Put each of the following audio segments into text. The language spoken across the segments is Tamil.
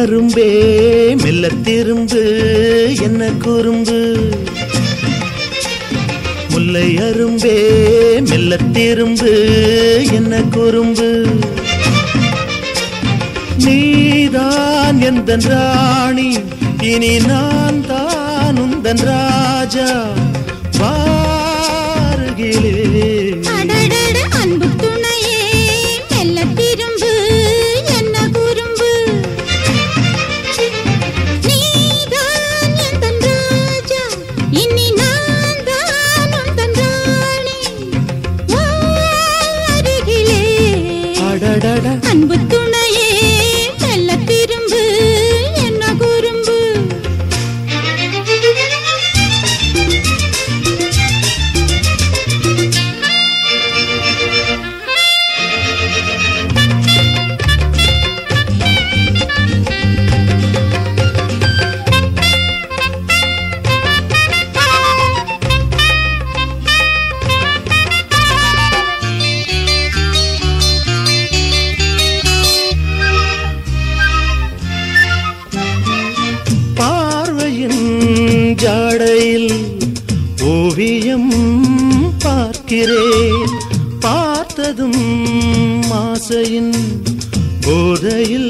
கரும்பே மெல்ல திரும்பு என்ன குறும்பு? முல்லை அரும்பே மெல்ல திரும்பு என்ன குறும்பு? நீதான் எந்த ராணி இனி நான் தான் உந்தன் ராஜா. பாருகிலே பார்க்கிறேன். பார்த்ததும் ஆசையின் போதையில்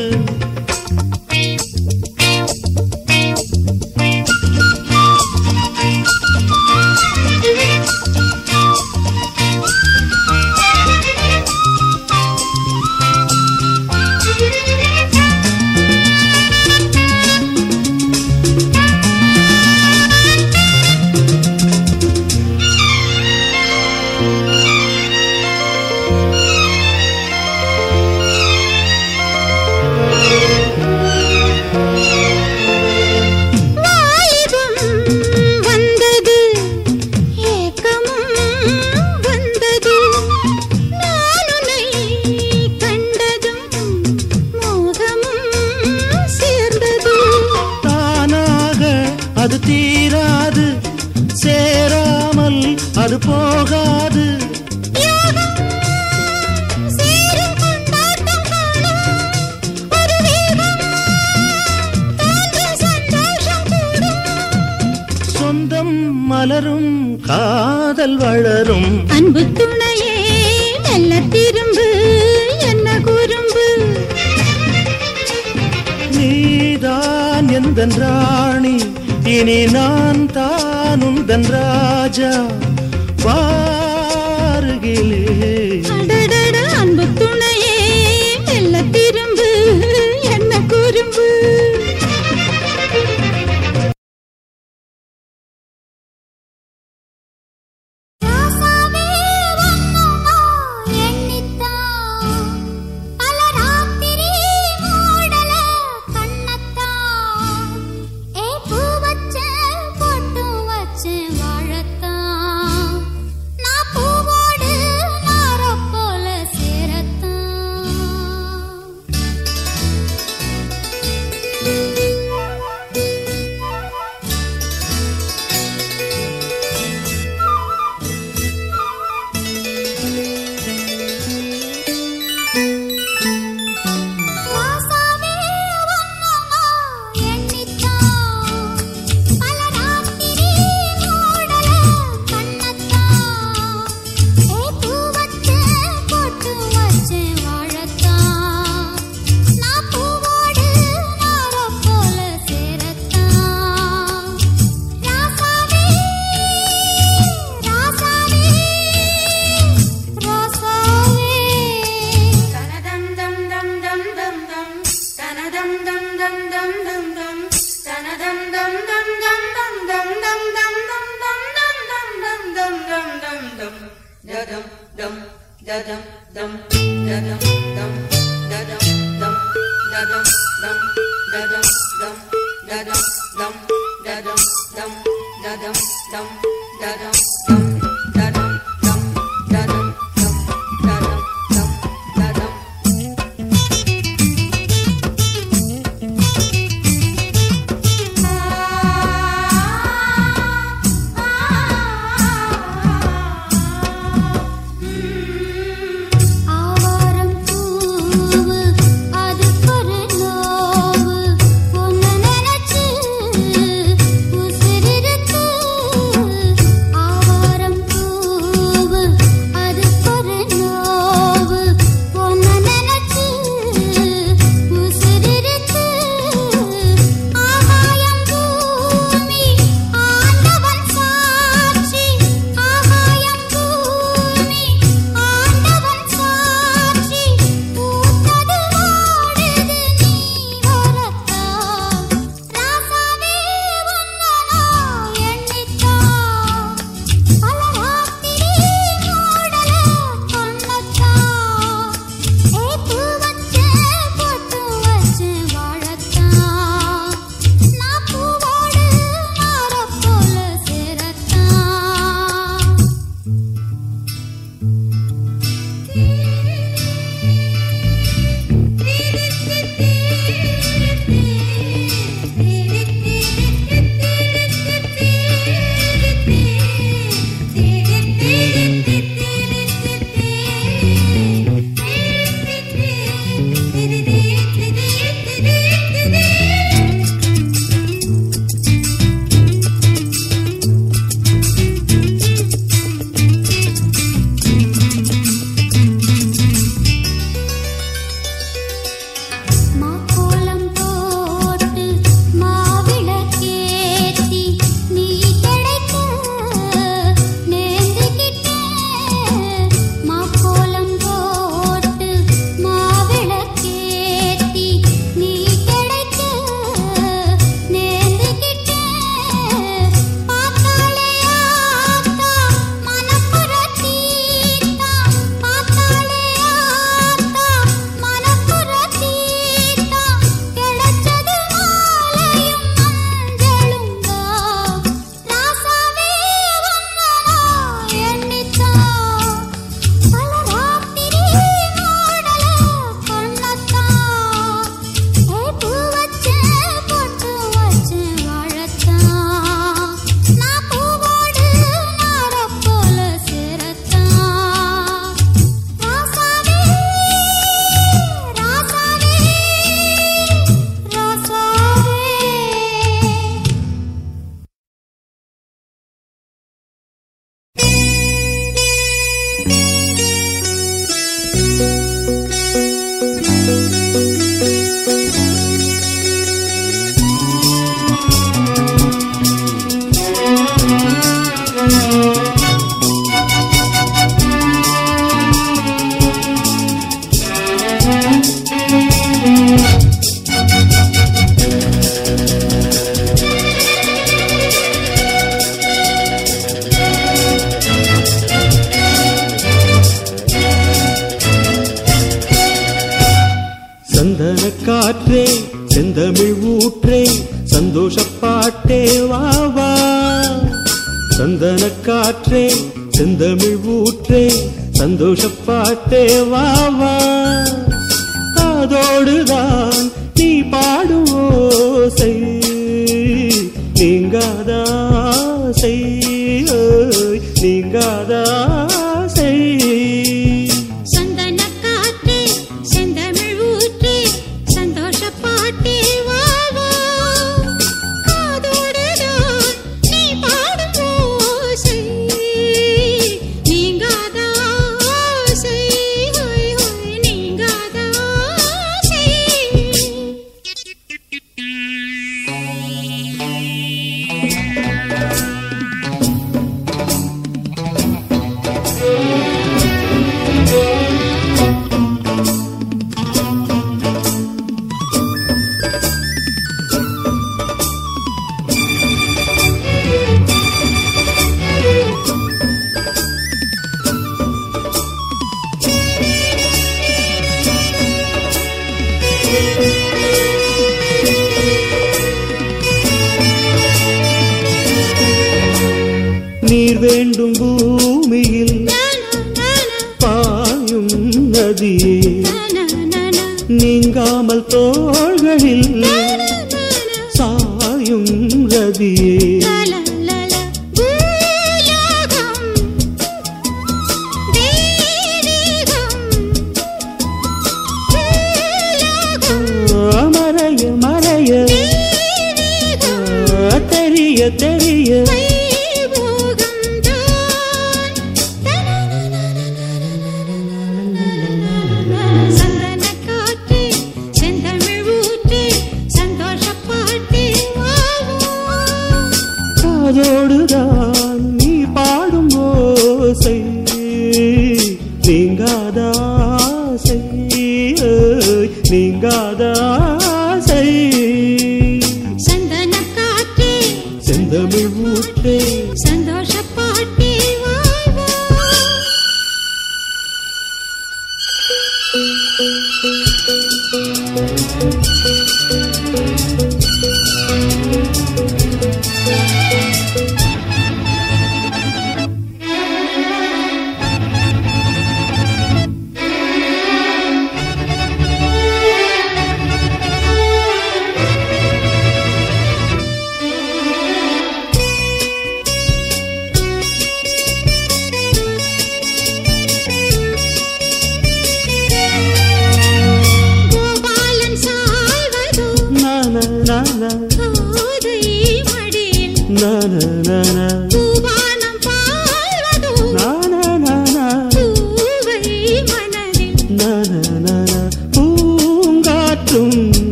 என்றும்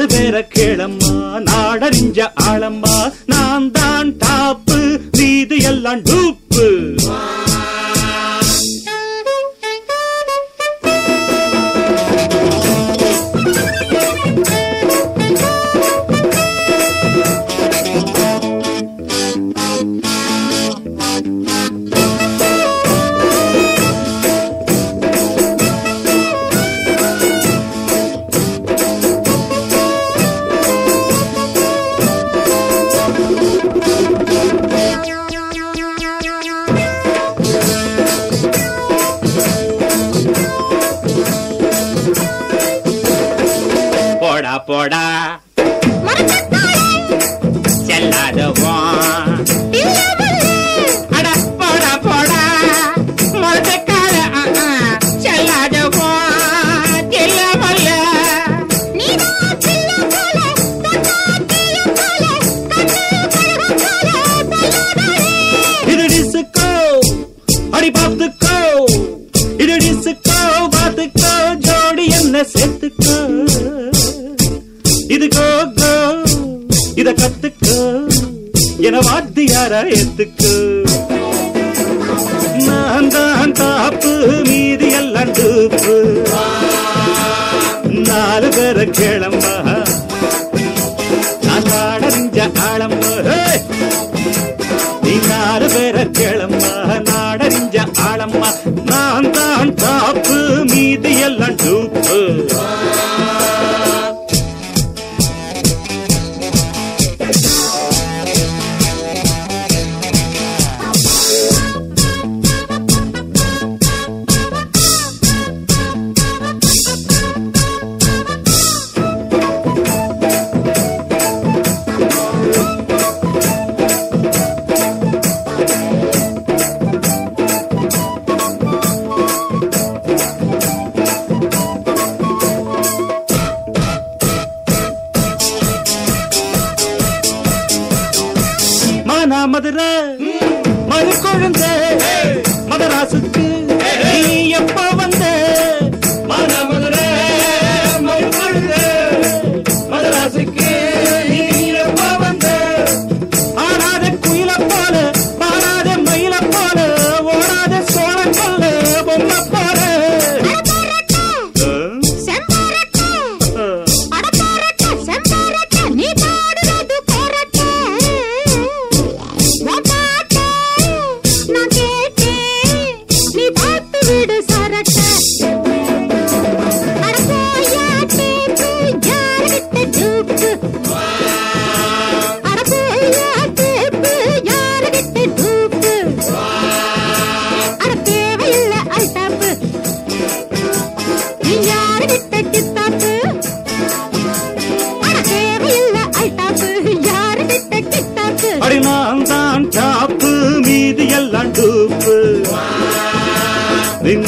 அது பேர கேளம்மா. நாடறிஞ்ச ஆளம்மா. நான் தான் டாப்பு. மீது எல்லாம் டூப்.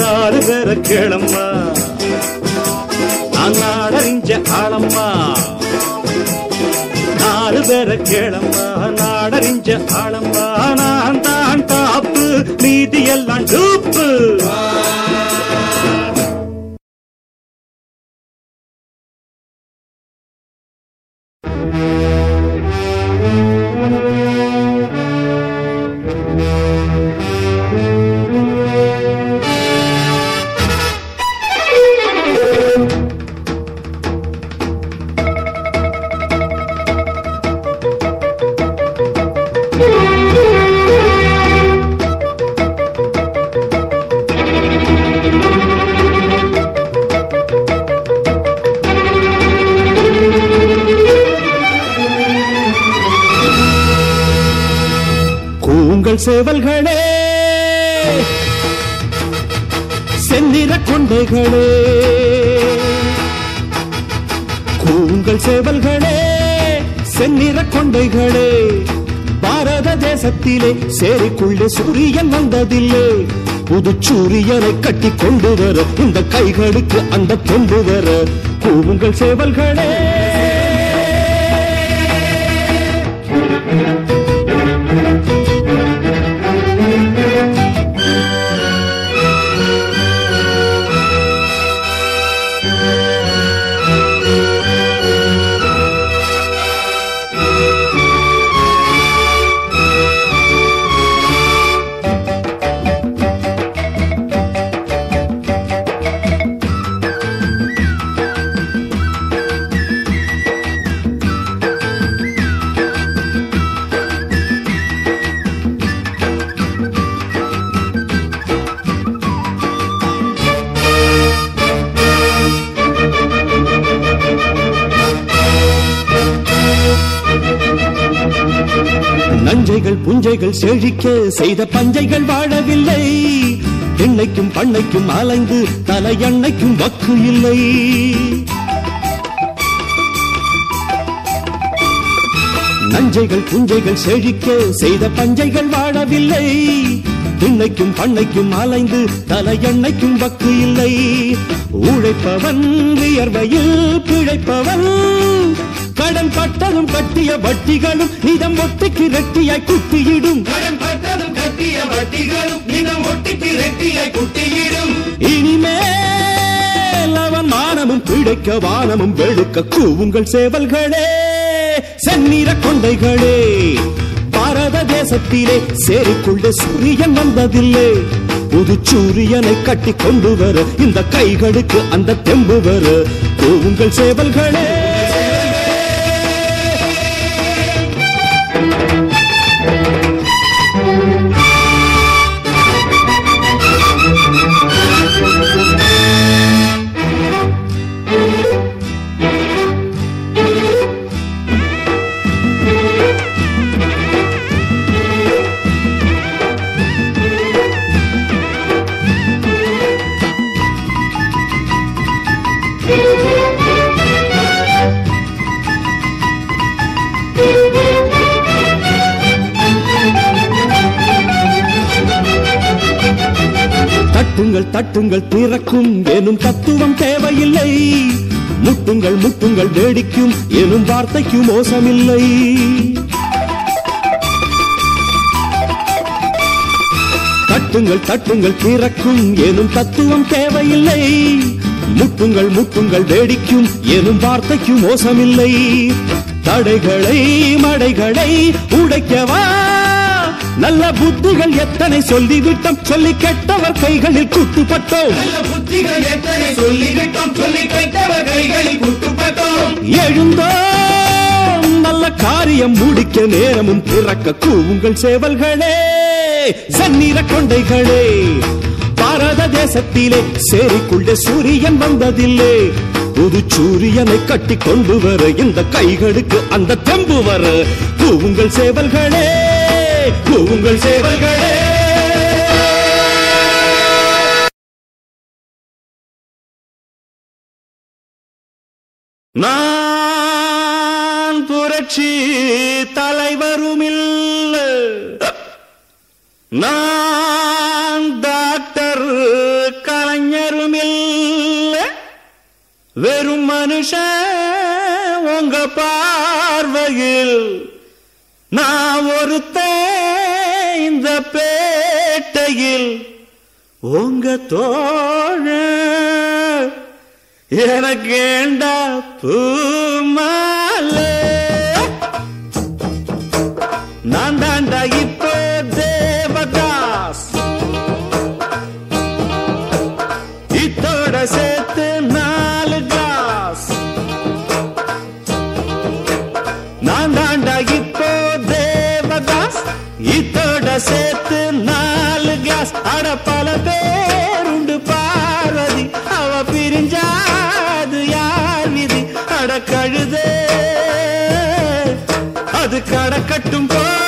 நாலு பேரை கேளம்மா. நான் நாடறிஞ்ச ஆளம்மா. நாலு பேரை கேளம்மா. நாடறிஞ்ச ஆளம்மா. நான் தான் தாப்பு நீதி எல்லாம் டூப்பு கூங்கள் சேவல்களே. செந்நிற கொண்டைகளே. கூங்கள் சேவல்களே செந்நிற கொண்டைகளே. பாரத தேசத்திலே சேரிக்குள்ளே சூரியன் வந்ததில்லை. புது சூரியனை கட்டி கொண்டு வர இந்த கைகளுக்கு அந்த கொண்டு வர கூவுங்கள் சேவல்களே. செழிக்க செய்த பஞ்சைகள் வாழவில்லை. எண்ணெய்க்கும் பண்ணைக்கும் அலைந்து தலையண்ணைக்கும் வக்கு இல்லை. நஞ்சைகள் புஞ்சைகள் செழிக்க செய்த பஞ்சைகள் வாழவில்லை. திண்ணைக்கும் பண்ணைக்கும் அலைந்து தலையண்ணைக்கும் வக்கு இல்லை. உழைப்பவன் வியர்வையில் பிழைப்பவன் பட்டதும் கட்டிய வட்டிகளும் நிதம் ஒட்டிக்கு ரெட்டியாய் குத்தியிடும் கடன் பட்டதும் கட்டிய வட்டிகளும் நிதம் ஒட்டிக்கு ரெட்டியாய் குட்டியிடும். இனிமேல் அவன் மானமும் பிழைக்க வானமும் வெளுக்க கூவுங்கள் சேவல்களே செந்நிற கொண்டைகளே. பாரத தேசத்திலே சேரிக்குள்ளே சூரியன் வந்ததில்லை. புது சூரியனை கட்டி கொண்டு வர இந்த கைகளுக்கு அந்த தெம்பு வர உங்கள் சேவல்களே. தட்டுங்கள் திறக்கும். எனும் தத்துவம் தேவையில்லை. முட்டுங்கள் முட்டுங்கள் வேடிக்கும். எனும் வார்த்தைக்கு மோசமில்லை. தட்டுங்கள் தட்டுங்கள் திறக்கும். எனும் தத்துவம் தேவையில்லை. முட்டுங்கள் முட்டுங்கள் வேடிக்கும். எனும் வார்த்தைக்கு மோசமில்லை. தடைகளை மடைகளை உடைக்கவா நல்ல புத்திகள் எத்தனை சொல்லிவிட்டோம்? சொல்லி கெட்டவர் கைகளில் குட்டுப்பட்டோம். எழுந்தோம். நல்ல காரியம் முடிக்க நேரமும் பிறக்க கூவுங்கள் சேவல்களே சந்நிற கொண்டைகளே. பாரத தேசத்திலே சேரிக்குள்ளே சூரியன் வந்ததில்லை. புது சூரியனை கட்டி கொண்டு வர இந்த கைகளுக்கு அந்த தெம்பு வர கூவுங்கள் சேவல்களே. கூவுங்கள் சேவல்களே. நான் புரட்சி தலைவருமில்ல. நான் டாக்டர் கலைஞருமில்ல. வெறும் மனுஷன் உங்க பார்வையில். நான் ஒருத்தன் உங்க தோழ எனக்கேண்டா பூமாலே? நான் தாண்டா இப்போ தேவதாஸ். இத்தோட சேர்த்து நாலு கிளாஸ். நான் தாண்டா இப்போ தேவதாஸ். இத்தோட சேர்த்து நாலு கிளாஸ். அட பல அது கடக்கட்டும் போ.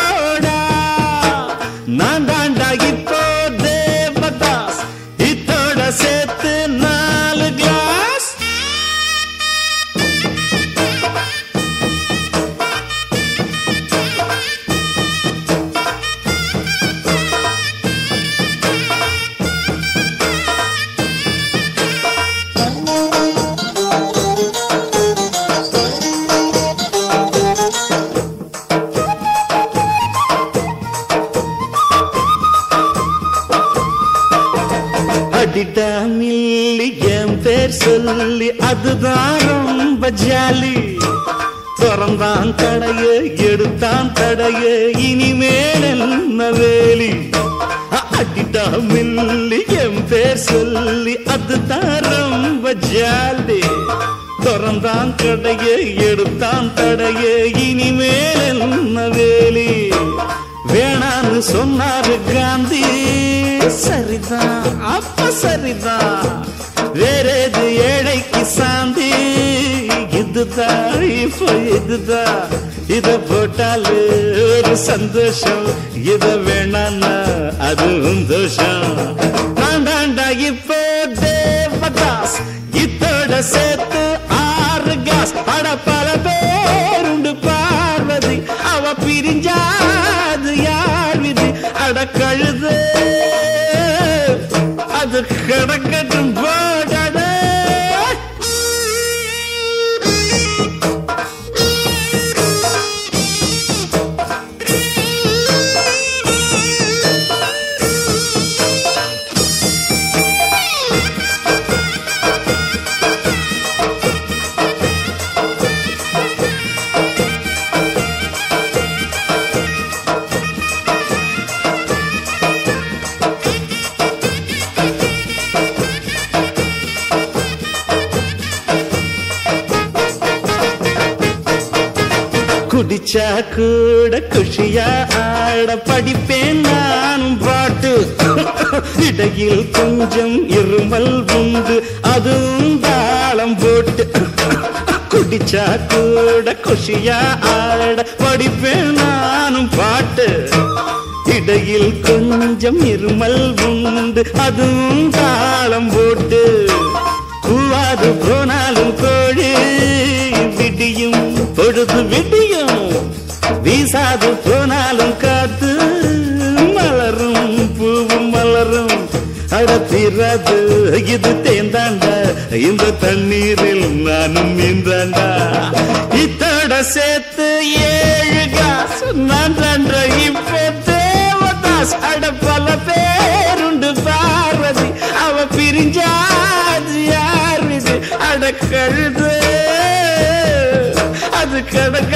திறந்தான் கடையே எடுத்தான் தடையே. இனிமேல் என்ன வேலி? வேணான்னு சொன்னாரு காந்தி. சரிதான் அப்ப சரிதான் வேறேது ஏழைக்கு சாந்தி. இதுதான் இப்போ இதுதான் இத போட்டாலு ஒரு சந்தோஷம். இத வேணான்னா அதுவும் தோஷம். நான் தாண்டா இப்போ தேவதாஸ். இத்தோட சே விதி அட கழுது. அது கிடக்க குஷியா ஆட படிப்பேன் நானும் பாட்டு. இடையில் கொஞ்சம் இருமல் உண்டு. அதுவும் தாளம் போட்டு. குடிச்சா கூட குஷியா ஆட படிப்பேன் நானும் பாட்டு. இடையில் கொஞ்சம் இருமல் உண்டு. அதுவும் தாளம் போட்டு. கூவாது போனா அடத்திராது இது தேந்தாண்டா இந்த தண்ணீரில் நானும் நீந்தாண்டா இத்தோட சேர்த்து ஏழு காசு நான் தாண்டா இப்போ தேவதாஸ் அட பல பேருண்டு பார்வதி. அவ பிரிஞ்சாது யார் இது? அட கழுது அது கடக்க